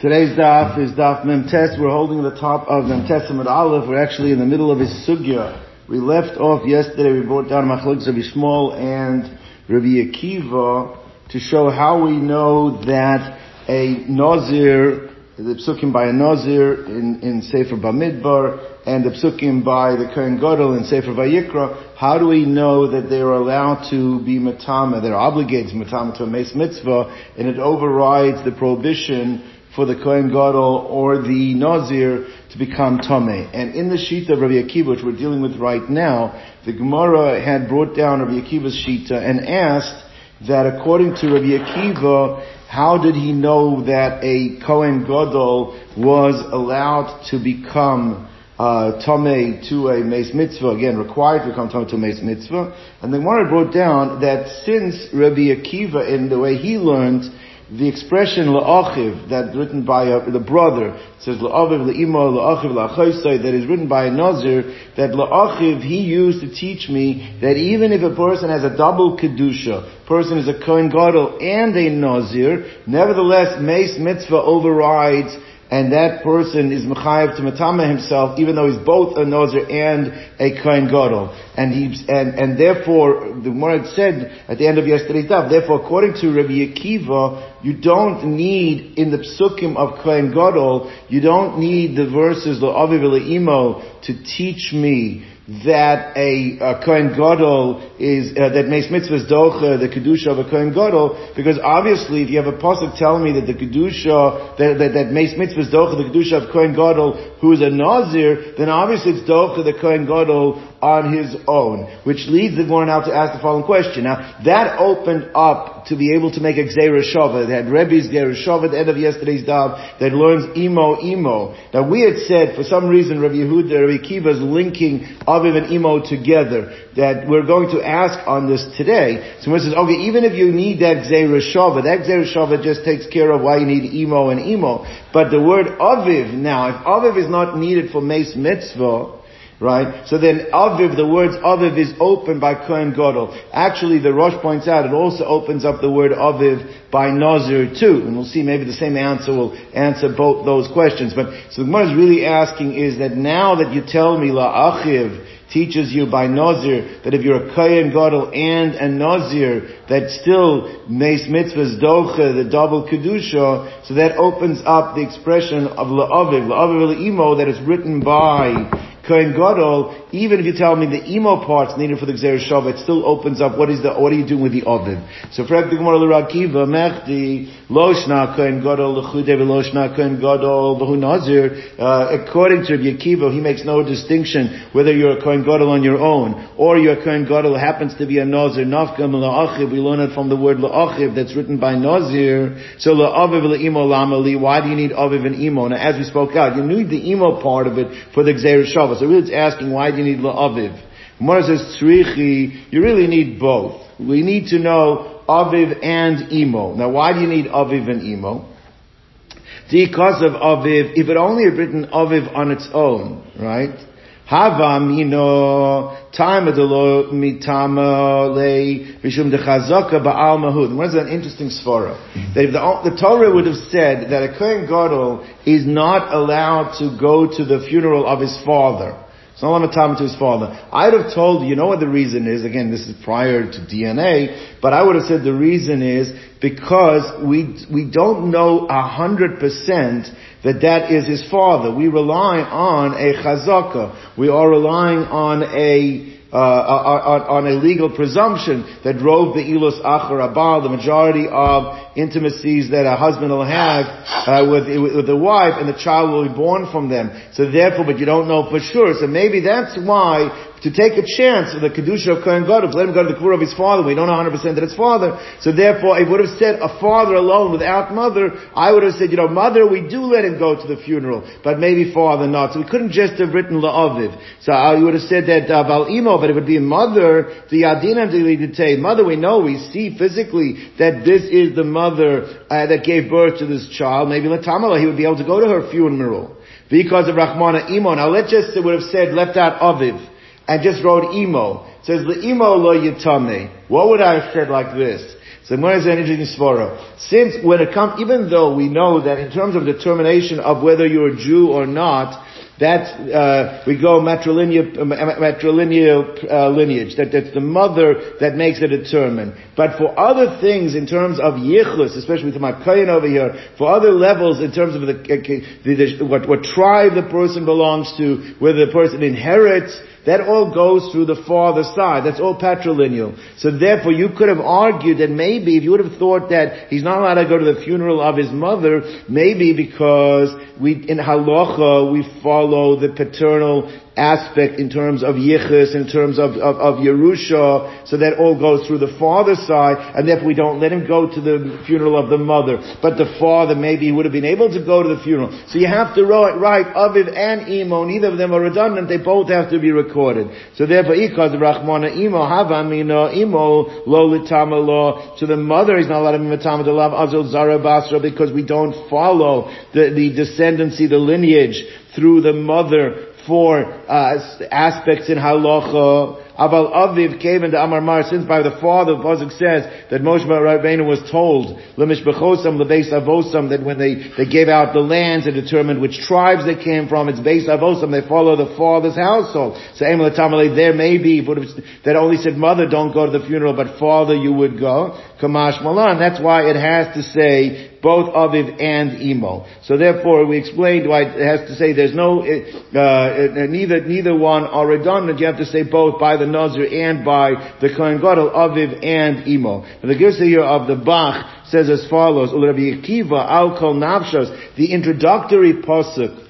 Today's daf is daf Memtes. We're holding the top of Memtes Amid Aleph. We're actually in the middle of his sugya. We left off yesterday. We brought down Machlokes Rabbi and Rabbi Akiva to show how we know that a Nazir, the psukim by a Nazir in, in Sefer Bamidbar, and the psukim by the Kohen Gadol in Sefer Vayikra, how do we know that they are allowed to be matama, they're obligated to matama to a mace mitzvah, and it overrides the prohibition for the Kohen Gadol or the Nazir to become Tomei. And in the Shita of Rabbi Akiva, which we're dealing with right now, the Gemara had brought down Rabbi Akiva's Shita and asked that according to Rabbi Akiva, how did he know that a Kohen Gadol was allowed to become uh, to a Mace Mitzvah, again, required to become Tomei to a Mace Mitzvah. And the Gemara brought down that since Rabbi Akiva, in the way he learned, the expression la'achiv that's written by a, the brother says la'aviv la'imo la'achiv la'achaysai that is written by a nazir that la'achiv he used to teach me that even if a person has a double kedusha person is a kohen gadol and a nazir nevertheless mace mitzvah overrides and that person is mechayev to matama himself, even though he's both a nazir and a kohen gadol, and he and and therefore the Gemara said at the end of yesterday's daf. Therefore, according to Rabbi Akiva, you don't need in the psukim of kohen gadol, you don't need the verses la'aviv imo to teach me that a, a Kohen Gadol is, uh, that makes mitzvahs docha, the Kedusha of a Kohen Gadol, because obviously if you have a pasuk telling me that the Kedusha, that, that, that makes mitzvahs docha, the Kedusha of Kohen Gadol, who is a Nazir, then obviously it's docha the Kohen Gadol on his own, which leads the Gemara now to ask the following question. Now, that opened up to be able to make a Gzeira Shava. They had Rebbe's Gzeira Shava at the end of yesterday's daf that learns Imo Imo. Now, we had said, for some reason, Rabbi Yehuda, Rabbi Akiva is linking Aviv and Imo together, that we're going to ask on this today. So it says, okay, even if you need that Gzeira Shava, that Gzeira Shava just takes care of why you need Imo and Imo. But the word Aviv now, if Aviv is not needed for Mace Mitzvah, Right? So then Aviv, the words Aviv is opened by Kohen Gadol. Actually, the Rosh points out it also opens up the word Aviv by Nazir too. And we'll see maybe the same answer will answer both those questions. But, so the Gemara is really asking is that now that you tell me La Achiv, teaches you by Nazir that if you're a Kohen Gadol and a Nazir, that still Mace Mitzvahs Docha, the double Kedusha, so that opens up the expression of La'aviv, La'aviv Imo that is written by Kohen Gadol, even if you tell me the emo parts needed for the Gzer Shav, it still opens up what is the, what are you doing with the Ovid? So for the Gemara L'Rakiva, Mechdi, Loshna Kohen Gadol, L'chude Loshna Kohen Gadol, V'hu Nazir, uh, according to Rabbi he makes no distinction whether you're a Kohen Gadol on your own, or you're a Kohen Gadol happens to be a Nazir, Nafkam La'achiv, we learn it from the word La'achiv that's written by Nazir, so La'aviv La'imo Lamali, why do you need Aviv and Imo? Now as we spoke out, you need the Imo part of it for the Gzer Shav. So really it's asking why do you need la'aviv? Gemara says tzrichi, you really need both. We need to know aviv and imo. Now why do you need aviv and imo? Because of aviv, if it only had written aviv on its own, right? Hava mino tamadalo mitama le mishum dechazaka ba'al mahud. What is an interesting svara? That if the, the Torah would have said that a Kohen Gadol is not allowed to go to the funeral of his father, it's not to his father. I'd have told you, you know what the reason is? Again, this is prior to DNA, but I would have said the reason is because we we don't know a hundred percent that that is his father. We rely on a chazaka. We are relying on a uh, on, on, a legal presumption that drove the ilus achar abal, the majority of intimacies that a husband will have uh, with, with the wife, and the child will be born from them. So therefore, but you don't know for sure. So maybe that's why to take a chance of the Kedusha of Kohen Gadol, let him go to the Kvur of his father. We don't know 100% that it's father. So therefore, I would have said a father alone without mother, I would have said, you know, mother, we do let him go to the funeral, but maybe father not. So we couldn't just have written La'aviv. So I would have said that uh, Imo, but it would be mother, the Yadina Dilidite. Mother, we know, we see physically that this is the mother uh, that gave birth to this child. Maybe Latamala, he would be able to go to her funeral. Because of Rahmana Imo. Now let's just, it would have said, left out Aviv and just wrote emo. It says the emo lo yitame. What would I have said like this? So Gemara an interesting svara. Since when it comes, even though we know that in terms of determination of whether you're a Jew or not, that uh, we go matrilineal, matrilineal uh, lineage. That that's the mother that makes it determined. But for other things, in terms of yichus, especially to my kain over here, for other levels, in terms of the, the, the what, what tribe the person belongs to, whether the person inherits, that all goes through the father side. That's all patrilineal. So therefore you could have argued that maybe if you would have thought that he's not allowed to go to the funeral of his mother, maybe because we, in halacha, we follow the paternal aspect in terms of yichus, in terms of, of, of Yerusha, so that all goes through the father's side, and therefore we don't let him go to the funeral of the mother. But the father, maybe he would have been able to go to the funeral. So you have to write, Aviv and Imo, neither of them are redundant, they both have to be recorded. So therefore, Ikaz Rachmana Imo, Havamina Imo, Lo Litama Lo, to the mother he's not allowed to be Matama to love Azul Zara Basra because we don't follow the, the descendancy, the lineage through the mother for uh, aspects in halacha. Aval Aviv came into Amar Mar, since by the father, the Pasuk says that Moshe Rabbeinu was told, Lemish Bechosam, Lebeis Avosam, that when they, they gave out the lands and determined which tribes they came from, it's Beis Avosam, they follow the father's household. So Emel Tamale, there may be, that only said mother don't go to the funeral, but father you would go. Kamash Malan, that's why it has to say both Aviv and Imo. So therefore, we explained why it has to say there's no, uh, uh, neither, neither one are redundant. You have to say both by the Nazir and by the Kohen Gadol, Aviv and Imo. And the Girsa here of the Bach says as follows, Rabbi Akiva, Al Kol Navshos, the introductory pasuk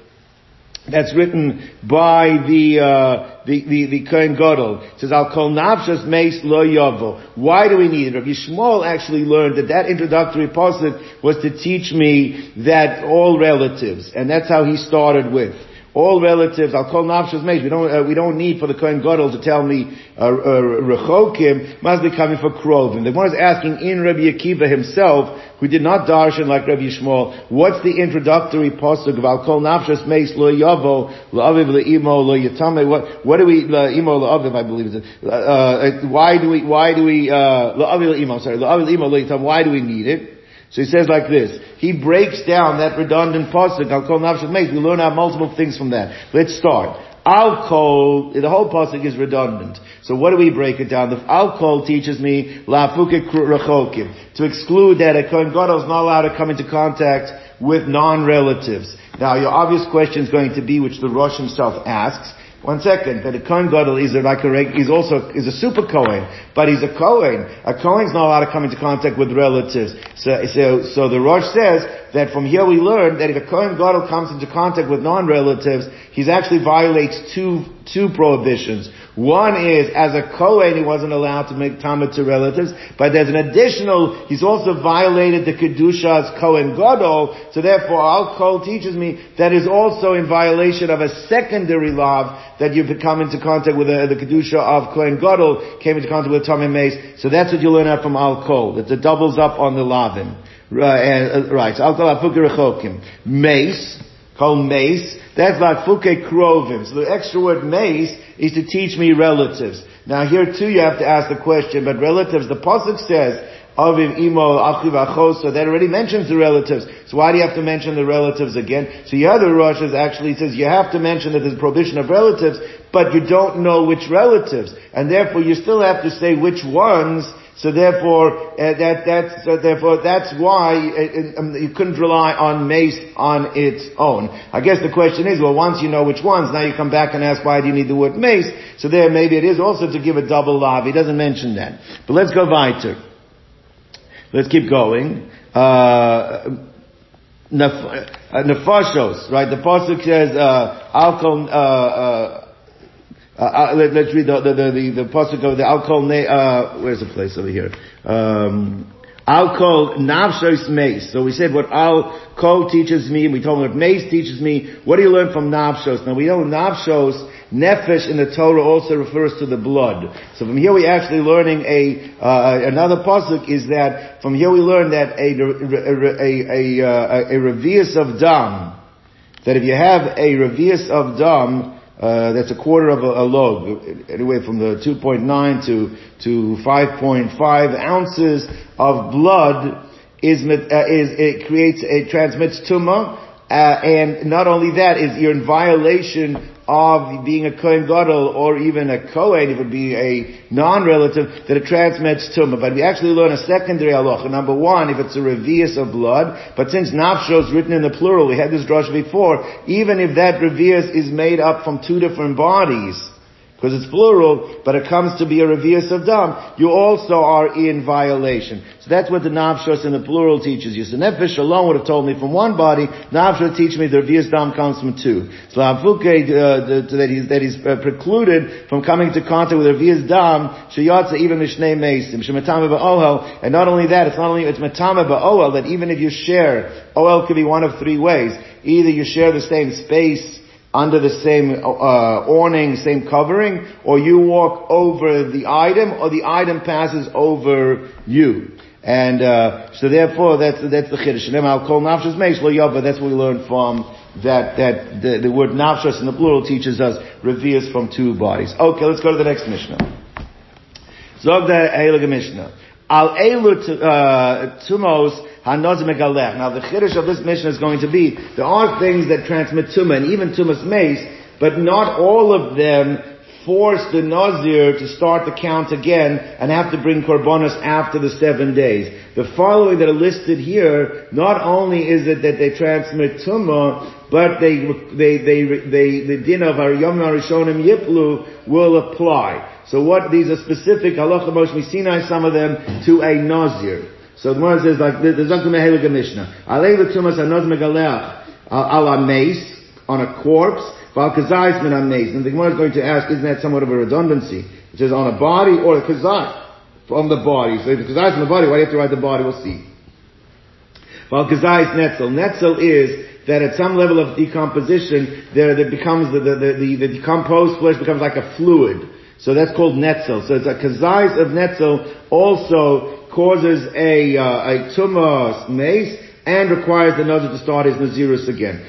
that's written by the, uh, the, the, the Kohen Gadol. It says, I'll call nafshas meis lo yavo. Why do we need it? Rabbi Shmuel actually learned that that introductory pasuk was to teach me that all relatives, and that's how he started with all relatives, I'll call nafshas meis. We don't, uh, we don't need for the Kohen Gadol to tell me, uh, uh, rechokim, must be coming for krovim. The one is asking in Rabbi Akiva himself, who did not darshan like Rabbi Shmuel, what's the introductory pasuk of I'll call nafshas meis lo yavo, lo aviv lo imo, lo yatame, what, what do we, lo imo lo aviv, I believe it. Uh, uh, why do we, why do we, lo aviv lo imo, sorry, lo aviv lo imo, lo yatame, why do we need it? So he says like this. He breaks down that redundant pasuk. I'll call nafshat meis. We learn out multiple things from that. Let's start. Al kol, the whole pasuk is redundant. So what do we break it down? The al kol teaches me lafuke rechokim to exclude that a kohen gadol is not allowed to come into contact with non-relatives. Now, your obvious question is going to be, which the Rosh himself asks, one second, that a Kohen Gadol is a, like a, he's also, is a super Kohen, but he's a Kohen. A Kohen's not allowed to come into contact with relatives. So, so, so the Rosh says that from here we learn that if a Kohen Gadol comes into contact with non-relatives, he actually violates two, two prohibitions. One is, as a Kohen, he wasn't allowed to make Talmud to relatives, but there's an additional, he's also violated the Kedusha as Kohen Gadol, so therefore Al Kol teaches me that is also in violation of a secondary law that you've come into contact with the, the Kedusha of Kohen Gadol, came into contact with Tommy Mace, so that's what you learn out from Al Kol, that it doubles up on the Lavin. Right, uh, right, so Al Kol Afukir Mace, called mace, that's like fuke krovim. So the extra word mace is to teach me relatives. Now here too you have to ask the question, but relatives, the Pasuk says, Aviv, Imo, Achiv, Achos, so that already mentions the relatives. So why do you have to mention the relatives again? So the other Rosh actually says you have to mention that there's prohibition of relatives, but you don't know which relatives. And therefore you still have to say which ones so therefore, uh, that, that's, so therefore, that's why uh, um, you couldn't rely on mace on its own. I guess the question is, well, once you know which ones, now you come back and ask why do you need the word mace? So there, maybe it is also to give a double lav. He doesn't mention that. But let's go weiter. Let's keep going. Uh, Nefashos, right? The pasuk says, uh, al kol, uh, uh, uh, uh, let, us read the the the, the, pasuk of the al kol. Uh, where's the place over here? Um, Al navshos mace. So we said what al kol teaches me, and we told him what mace teaches me. What do you learn from navshos? Now we know navshos, nefesh in the Torah also refers to the blood. So from here we're actually learning a uh, another pasuk is that from here we learn that a a a, a, a, a revius of dam, that if you have a revius of dam, uh, that's a quarter of a, a log, anyway from the 2.9 to, to 5.5 ounces of blood is, uh, is it creates, it transmits tumah, uh, and not only that, is you're in violation of being a Kohen Gadol or even a Kohen, it would be a non-relative, that it transmits tumah. But we actually learn a secondary halacha. Number one, if it's a revius of blood, but since nafsho is written in the plural, we had this drush before, even if that revius is made up from two different bodies, because it's plural, but it comes to be a revius of dam, you also are in violation. So that's what the nafshos in the plural teaches you. So nefesh alone would have told me from one body, nafshos teach me the revius dam comes from two. So uh, that he's, that he's uh, precluded from coming to contact with revius dam, sheyatza even mishnei mesim, shematame ba'ohel, and not only that, it's not only, it's matame ba'ohel, that even if you share, ohel could be one of three ways. Either you share the same space, under the same uh, awning, same covering, or you walk over the item, or the item passes over you. And uh, so therefore, that's that's the chiddush. I'll call nafshas meish lo yava. That's what we learned from that that the, the word nafshas in the plural teaches us reveres from two bodies. Okay, let's go to the next mishnah. Zog the Mishnah. Al elu uh, tumos Megalech. Now the chiddush of this mission is going to be, there are things that transmit tumah, and even tumah's mace, but not all of them force the Nazir to start the count again and have to bring korbanos after the seven days. The following that are listed here, not only is it that they transmit tumah, but they, they, they, they, the din of our Yom Harishonim Yiplu will apply. So what, these are specific halacha Moshe Sinai, some of them, to a Nazir. So the Gemara says like there's Dr. Meheliga Mishnah. Alei v'tumas anod megaleach al a mace on a corpse. Val kazayis min mace. And the Gemara is going to ask, isn't that somewhat of a redundancy? It says on a body or a kazay from the body. So if the kazayis from the body, why do you have to write the body? We'll see. Val kazayis netzel. Netzel is that at some level of decomposition, there, there becomes the, the, the, the, decomposed flesh becomes like a fluid. So that's called netzel. So it's a kazayis of netzel also causes a, uh, a tumah mace and requires the nazir to start his nazirus again.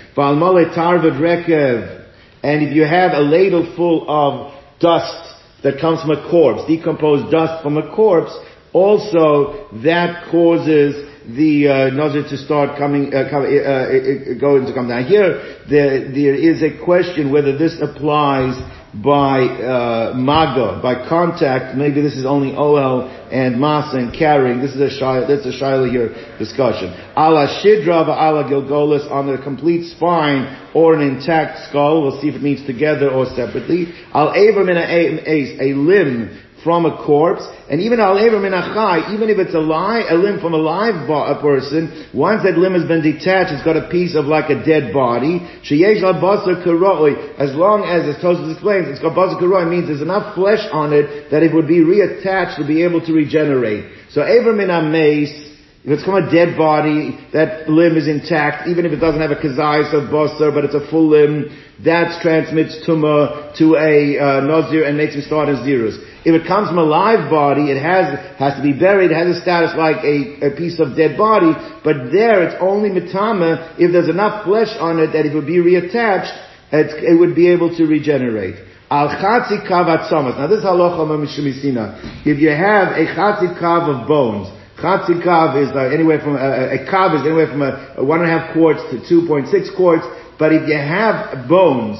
And if you have a ladle full of dust that comes from a corpse, decomposed dust from a corpse, also that causes the uh, nazir to start coming, uh, come, uh, uh, uh, going to come down. Here, there, there is a question whether this applies by uh, maga, by contact. Maybe this is only OL and masa and carrying. This is a shayla, that's a shayla here discussion. Ala shidra ala gilgolis on the complete spine or an intact skull. We'll see if it means together or separately. Al aver min a limb from a corpse, and even al even if it's a lie, a limb from a live bo- a person, once that limb has been detached, it's got a piece of like a dead body. Karoi, as long as, as Tosfos explains, it's got basar karoi, means there's enough flesh on it that it would be reattached to be able to regenerate. So aver min mace, if it's from a dead body, that limb is intact, even if it doesn't have a kazayas of basar, but it's a full limb, that transmits tumah to a uh, nazir and makes him start as zirus. If it comes from a live body, it has has to be buried, it has a status like a, a piece of dead body, but there it's only mitama if there's enough flesh on it that it would be reattached, it, it would be able to regenerate. Al kav Now this halacha mishisina. If you have a chatzi kav of bones, chatzi kav is uh, anywhere from uh, a kav is anywhere from a, a one and a half quarts to two point six quarts. But if you have bones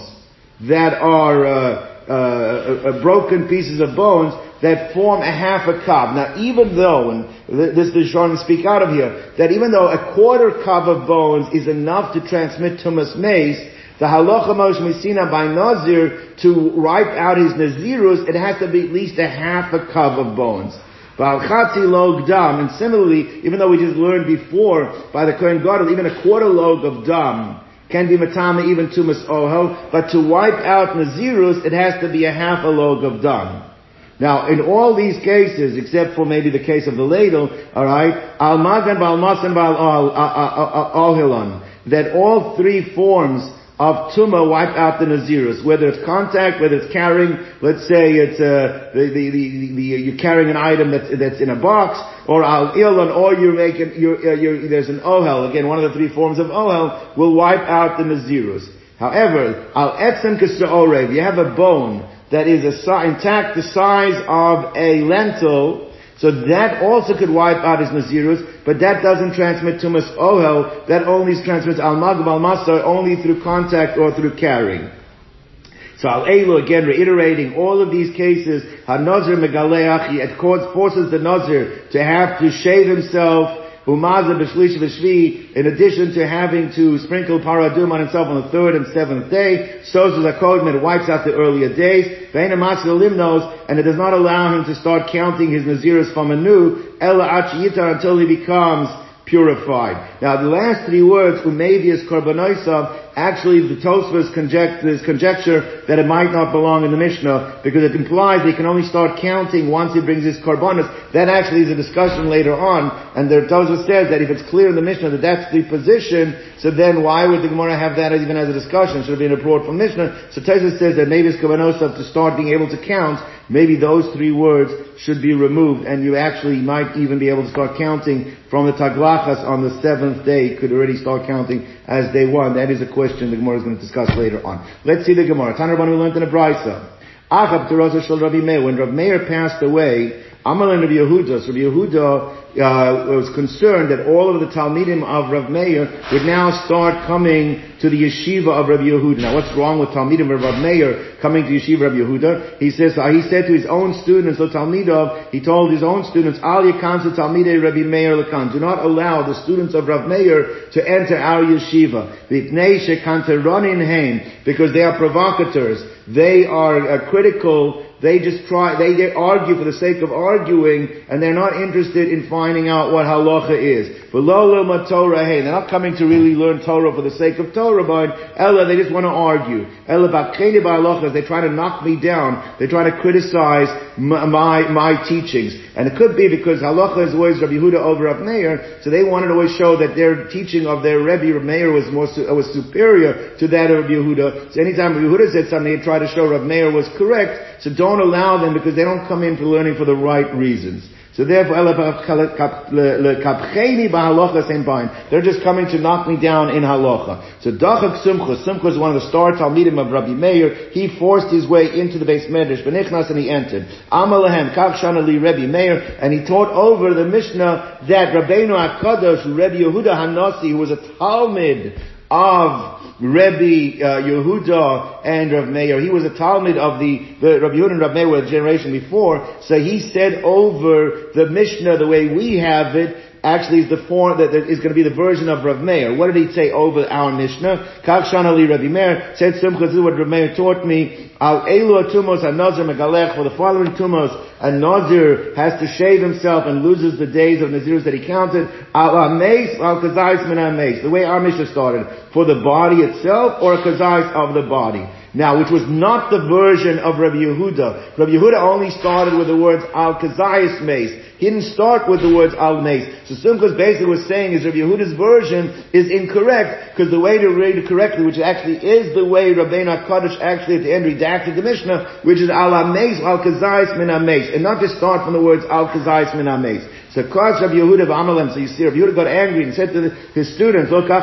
that are uh, uh, uh, broken pieces of bones that form a half a kav. Now, even though, and this is Sean speak out of here, that even though a quarter kav of bones is enough to transmit tumas mace, the halacha Moshe Messina by Nazir to wipe out his Nazirus, it has to be at least a half a kav of bones. And similarly, even though we just learned before by the Kohen Gadol, even a quarter log of dam can be matama even to oho, but to wipe out nazirus, it has to be a half a log of dung. Now, in all these cases, except for maybe the case of the ladle, alright, al magan bal masan bal al hilon, that all three forms of tumah wipe out the nazirus, whether it's contact, whether it's carrying, let's say it's uh, the, the, the, the, you're carrying an item that's, that's in a box, or al ilon, or you're making, you're, uh, you're, there's an ohel, again, one of the three forms of ohel, will wipe out the nazirus. However, al etzem if you have a bone that is a, intact the size of a lentil, so that also could wipe out his Nazirus, but that doesn't transmit Tumas Ohel, that only transmits Al Magab Al Masar only through contact or through carrying. So Al Elu again reiterating all of these cases, HaNazir Megaleach, it forces the Nazir to have to shave himself Umaza b'shlish in addition to having to sprinkle paradum on himself on the third and seventh day, soz zakodman, it wipes out the earlier days, ve'ena limnos, and it does not allow him to start counting his naziris from anew, ella achiyita, until he becomes purified. Now the last three words, umevius korbanisa, actually the Tosfos conject, conjecture that it might not belong in the Mishnah because it implies he can only start counting once he brings his korbanos. That actually is a discussion later on, and the Tosfos says that if it's clear in the Mishnah that that's the position, so then why would the Gemara have that even as a discussion? Should have been report from Mishnah. So Tosfos says that maybe it's to start being able to count. Maybe those three words should be removed, and you actually might even be able to start counting from the on the seventh day. Could already start counting as day one. That is a question the Gemara is going to discuss later on. Let's see the Gemara. We learned in a brisa. Achab Shel Rabbi Meir. When Rabbi Meir passed away, Amal and Rabbi Yehuda. So Rabbi Yehuda uh, was concerned that all of the Talmidim of Rav Meir would now start coming to the yeshiva of Rabbi Yehuda. Now, what's wrong with Talmidim of Rav Meir coming to yeshiva of Rabbi Yehuda? He says uh, he said to his own students, so Talmidov, he told his own students, Al Yakansu Talmidei Rabbi Meir Lakan. Do not allow the students of Rav Meir to enter our yeshiva. Because they are provocators. They are uh, critical they just try, they get argue for the sake of arguing, and they're not interested in finding out what halacha is. They're not coming to really learn Torah for the sake of Torah, but Ella, they just want to argue. Ella bakeni ba'alachas, they try to knock me down. They try to criticize my, my, teachings. And it could be because halacha is always Rabbi Yehuda over Rabbi Meir, so they wanted to always show that their teaching of their Rebbe Rabbi Meir was more, was superior to that of Rabbi Yehuda. So anytime Rabbi Yehuda said something, they try to show Rabbi Meir was correct, so don't allow them because they don't come in for learning for the right reasons. So therefore, they're just coming to knock me down in halacha. So Dachak Simcha, Simcha is one of the star Talmidim of Rabbi Meir. He forced his way into the base medrash, Benichnas, and he entered. Amalahem, Kach Li Rabbi Meir, and he taught over the Mishnah that Rabbeinu HaKadosh, Rabbi Yehuda Hanasi, who was a Talmud of Rebbe uh, Yehuda and Rav Meir. He was a Talmud of the, the Rabbi Yehuda and Rav Meir were a generation before. So he said over the Mishnah the way we have it, actually is the form that, is going to be the version of Rav Meir. What did he say over our Mishnah? Kach Shana Li Rabbi Meir said Simcha, is what Rav Meir taught me. Al Elu Tumos Nazir Megalech, for the following Tumos, a Nazir has to shave himself and loses the days of Nazirs that he counted. Al Ameis, Al Kazais Min Ameis. The way our Mishnah started. For the body itself or a Kazais of the body. Now, which was not the version of Rabbi Yehuda. Rabbi Yehuda only started with the words Al Kazayas Mace. He didn't start with the words Al Mace. So Simchas basically was saying is Rabbi Yehuda's version is incorrect because the way to read it correctly, which actually is the way Rabbeinu Kaddish actually at the end redacted the Mishnah, which is Al Mace, Al Kazayas Min Mace, and not just start from the words Al Kazayas Min Mace. So Kaz Rabbi Yehuda Amalem, so you see Yehuda got angry and said to the, his students, Look, did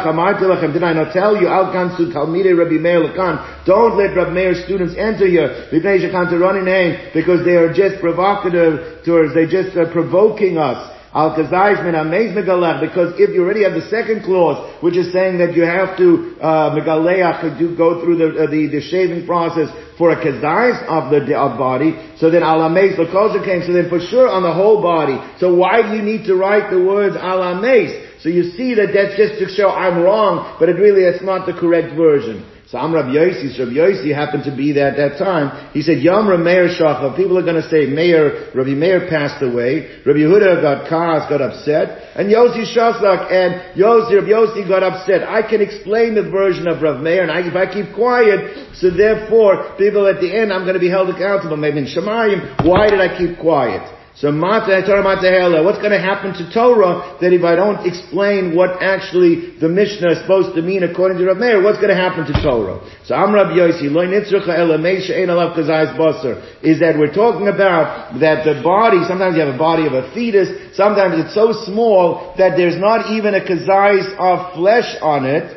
I not tell you, Al Kansu Talmide Rabbi Meir Lakan, don't let Rabbi Meir's students enter here, because they are just provocative towards, they just are provoking us. Al kazayis min megalech, because if you already have the second clause, which is saying that you have to uh, megaleach to go through the, uh, the, the shaving process for a kazayis of the of body, so then al the came, so then for sure on the whole body. So why do you need to write the words al amez? So you see that that's just to show I'm wrong, but it really it's not the correct version. So I'm Rabbi Yossi. Rabbi Yossi happened to be there at that time. He said, Yom Meir Shacha. People are going to say Meir, Rabbi Meir passed away. Rabbi Yehuda got cars, got upset. And Yossi Shachak and Yossi, Rabbi Yossi got upset. I can explain the version of Rabbi Meir and I, if I keep quiet, so therefore people at the end I'm going to be held accountable. Maybe in Shemayim, why did I keep quiet? So what's going to happen to Torah that if I don't explain what actually the Mishnah is supposed to mean according to Rav Meir, what's going to happen to Torah? So I'm Rabbi Yossi, Loy Nitzrucha Ela Meisha Ein Alav Kazayis Basar, is that we're talking about that the body, sometimes you have a body of a fetus, sometimes it's so small that there's not even a kazayis of flesh on it,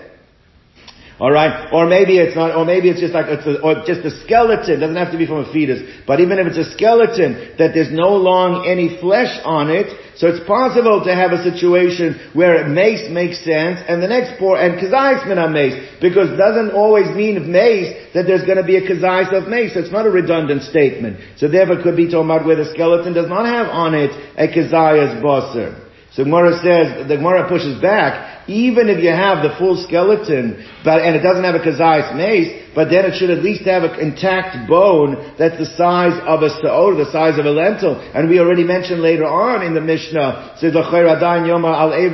All right, or maybe it's not, or maybe it's just like it's a, or just a skeleton. It doesn't have to be from a fetus, but even if it's a skeleton that there's no long any flesh on it, so it's possible to have a situation where it mace makes sense, and the next part and kazais min mace, because doesn't always mean mace that there's going to be a kazais of mace. It's not a redundant statement. So therefore, could be talking where the skeleton does not have on it a kazayas bosser. So Gemara says, the Gemara pushes back, even if you have the full skeleton, but, and it doesn't have a kazayas mace, but then it should at least have an intact bone that's the size of a sa'or, the size of a lentil. And we already mentioned later on in the Mishnah, says, yoma al. We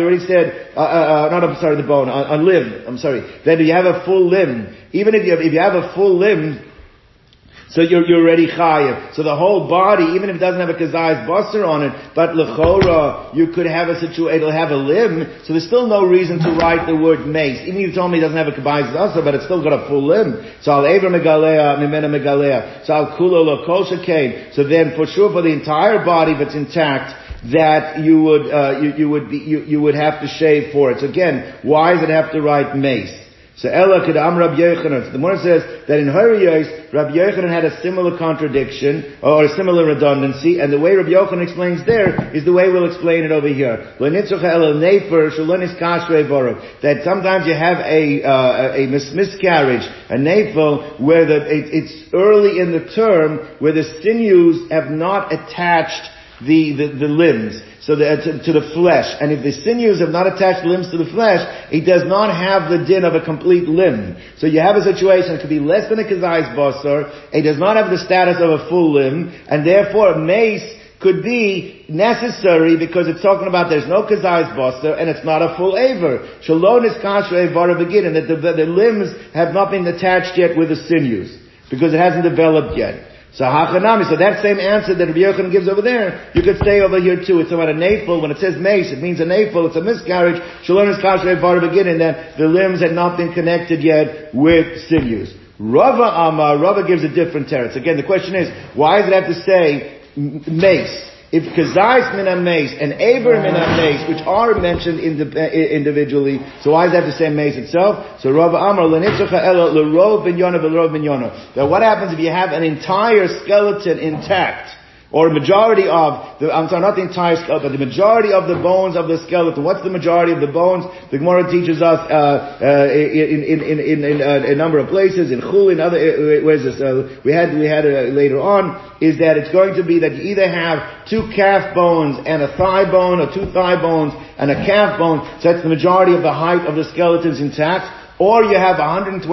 already said, uh, uh, uh, not, I'm sorry, the bone, a, a limb, I'm sorry, that you have a full limb. Even if you have, if you have a full limb, so you're, you're already chayiv. So the whole body, even if it doesn't have a kazayas buster on it, but lechora, you could have a situation, it'll have a limb, so there's still no reason to write the word mace. Even if you told me it doesn't have a kazayas buster, but it's still got a full limb. So al ever megalea, mimena megalea. So al kulo lokosha came. So then for sure for the entire body, if it's intact, that you would, uh, you, you would be, you, you would have to shave for it. So again, why does it have to write mace? So Ella could am Rabbi Yochanan. So the Gemara says that in her Hariyos, Rabbi Yochanan had a similar contradiction or a similar redundancy, and the way Rabbi Yochanan explains there is the way we'll explain it over here. That sometimes you have a uh, a miscarriage, a nafel, where the it, it's early in the term where the sinews have not attached the, the, the limbs, so the, to, to, the flesh. And if the sinews have not attached limbs to the flesh, it does not have the din of a complete limb. So you have a situation, it could be less than a kazai's basar, it does not have the status of a full limb, and therefore a mace could be necessary because it's talking about there's no kazai's buster and it's not a full aver. Shalom is begin, and that the, the limbs have not been attached yet with the sinews because it hasn't developed yet. So hachanami, so that same answer that Rabbi Yochanan gives over there, you could say over here too. It's about a nafel. When it says mace, it means a nafel. It's a miscarriage. Shalom is kashrei far to begin, and that the limbs had not been connected yet with sinews. Rava Amar, Rava gives a different teretz. Again, the question is, why does it have to say mace? If kazais min mace and aber min mace, which are mentioned individually, so why does that to say mace itself? So Rav Amar lenitzucha ela yona v'rov ben yona. That what happens if you have an entire skeleton intact? Or majority of the, I'm sorry, not the entire skeleton, the majority of the bones of the skeleton. What's the majority of the bones? The Gemara teaches us uh, uh, in, in, in, in, in uh, a number of places, in Chul, in other, uh, where's this? Uh, we had we had uh, later on is that it's going to be that you either have two calf bones and a thigh bone, or two thigh bones and a calf bone. So that's the majority of the height of the skeletons intact. Or you have 125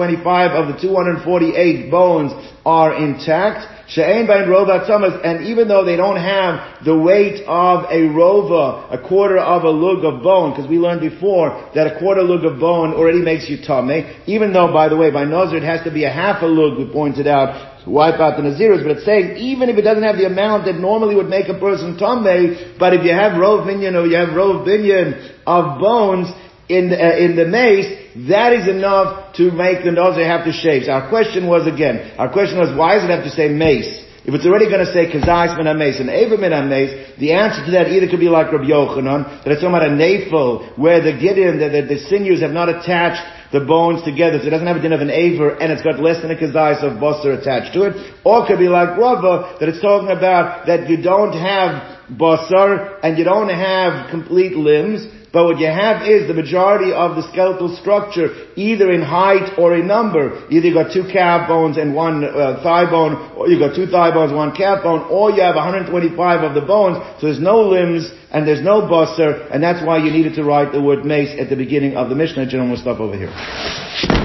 of the 248 bones are intact. Tzamas, and even though they don't have the weight of a rova, a quarter of a lug of bone, because we learned before that a quarter lug of bone already makes you tame, even though, by the way, by Nazir it has to be a half a lug, we pointed out, to wipe out the Nazirus, but it's saying even if it doesn't have the amount that normally would make a person tame, but if you have rov minyan or you have rov binyan of bones, in the, uh, in the mace, that is enough to make the nazir have to shave. So our question was again, our question was why does it have to say mace? If it's already going to say kazais min mace and aver min mace, the answer to that either could be like Rabbi Yochanan, that it's talking about a nafel, where the gideon, the, the, the, sinews have not attached the bones together, so it doesn't have a din of an aver, and it's got less than a kazais of basar attached to it. Or it could be like Rava, that it's talking about that you don't have basar, and you don't have complete limbs, but what you have is the majority of the skeletal structure, either in height or in number. Either you got two calf bones and one uh, thigh bone, or you got two thigh bones, one calf bone, or you have 125 of the bones, so there's no limbs and there's no buster, and that's why you needed to write the word mace at the beginning of the Mishnah. We'll stop over here.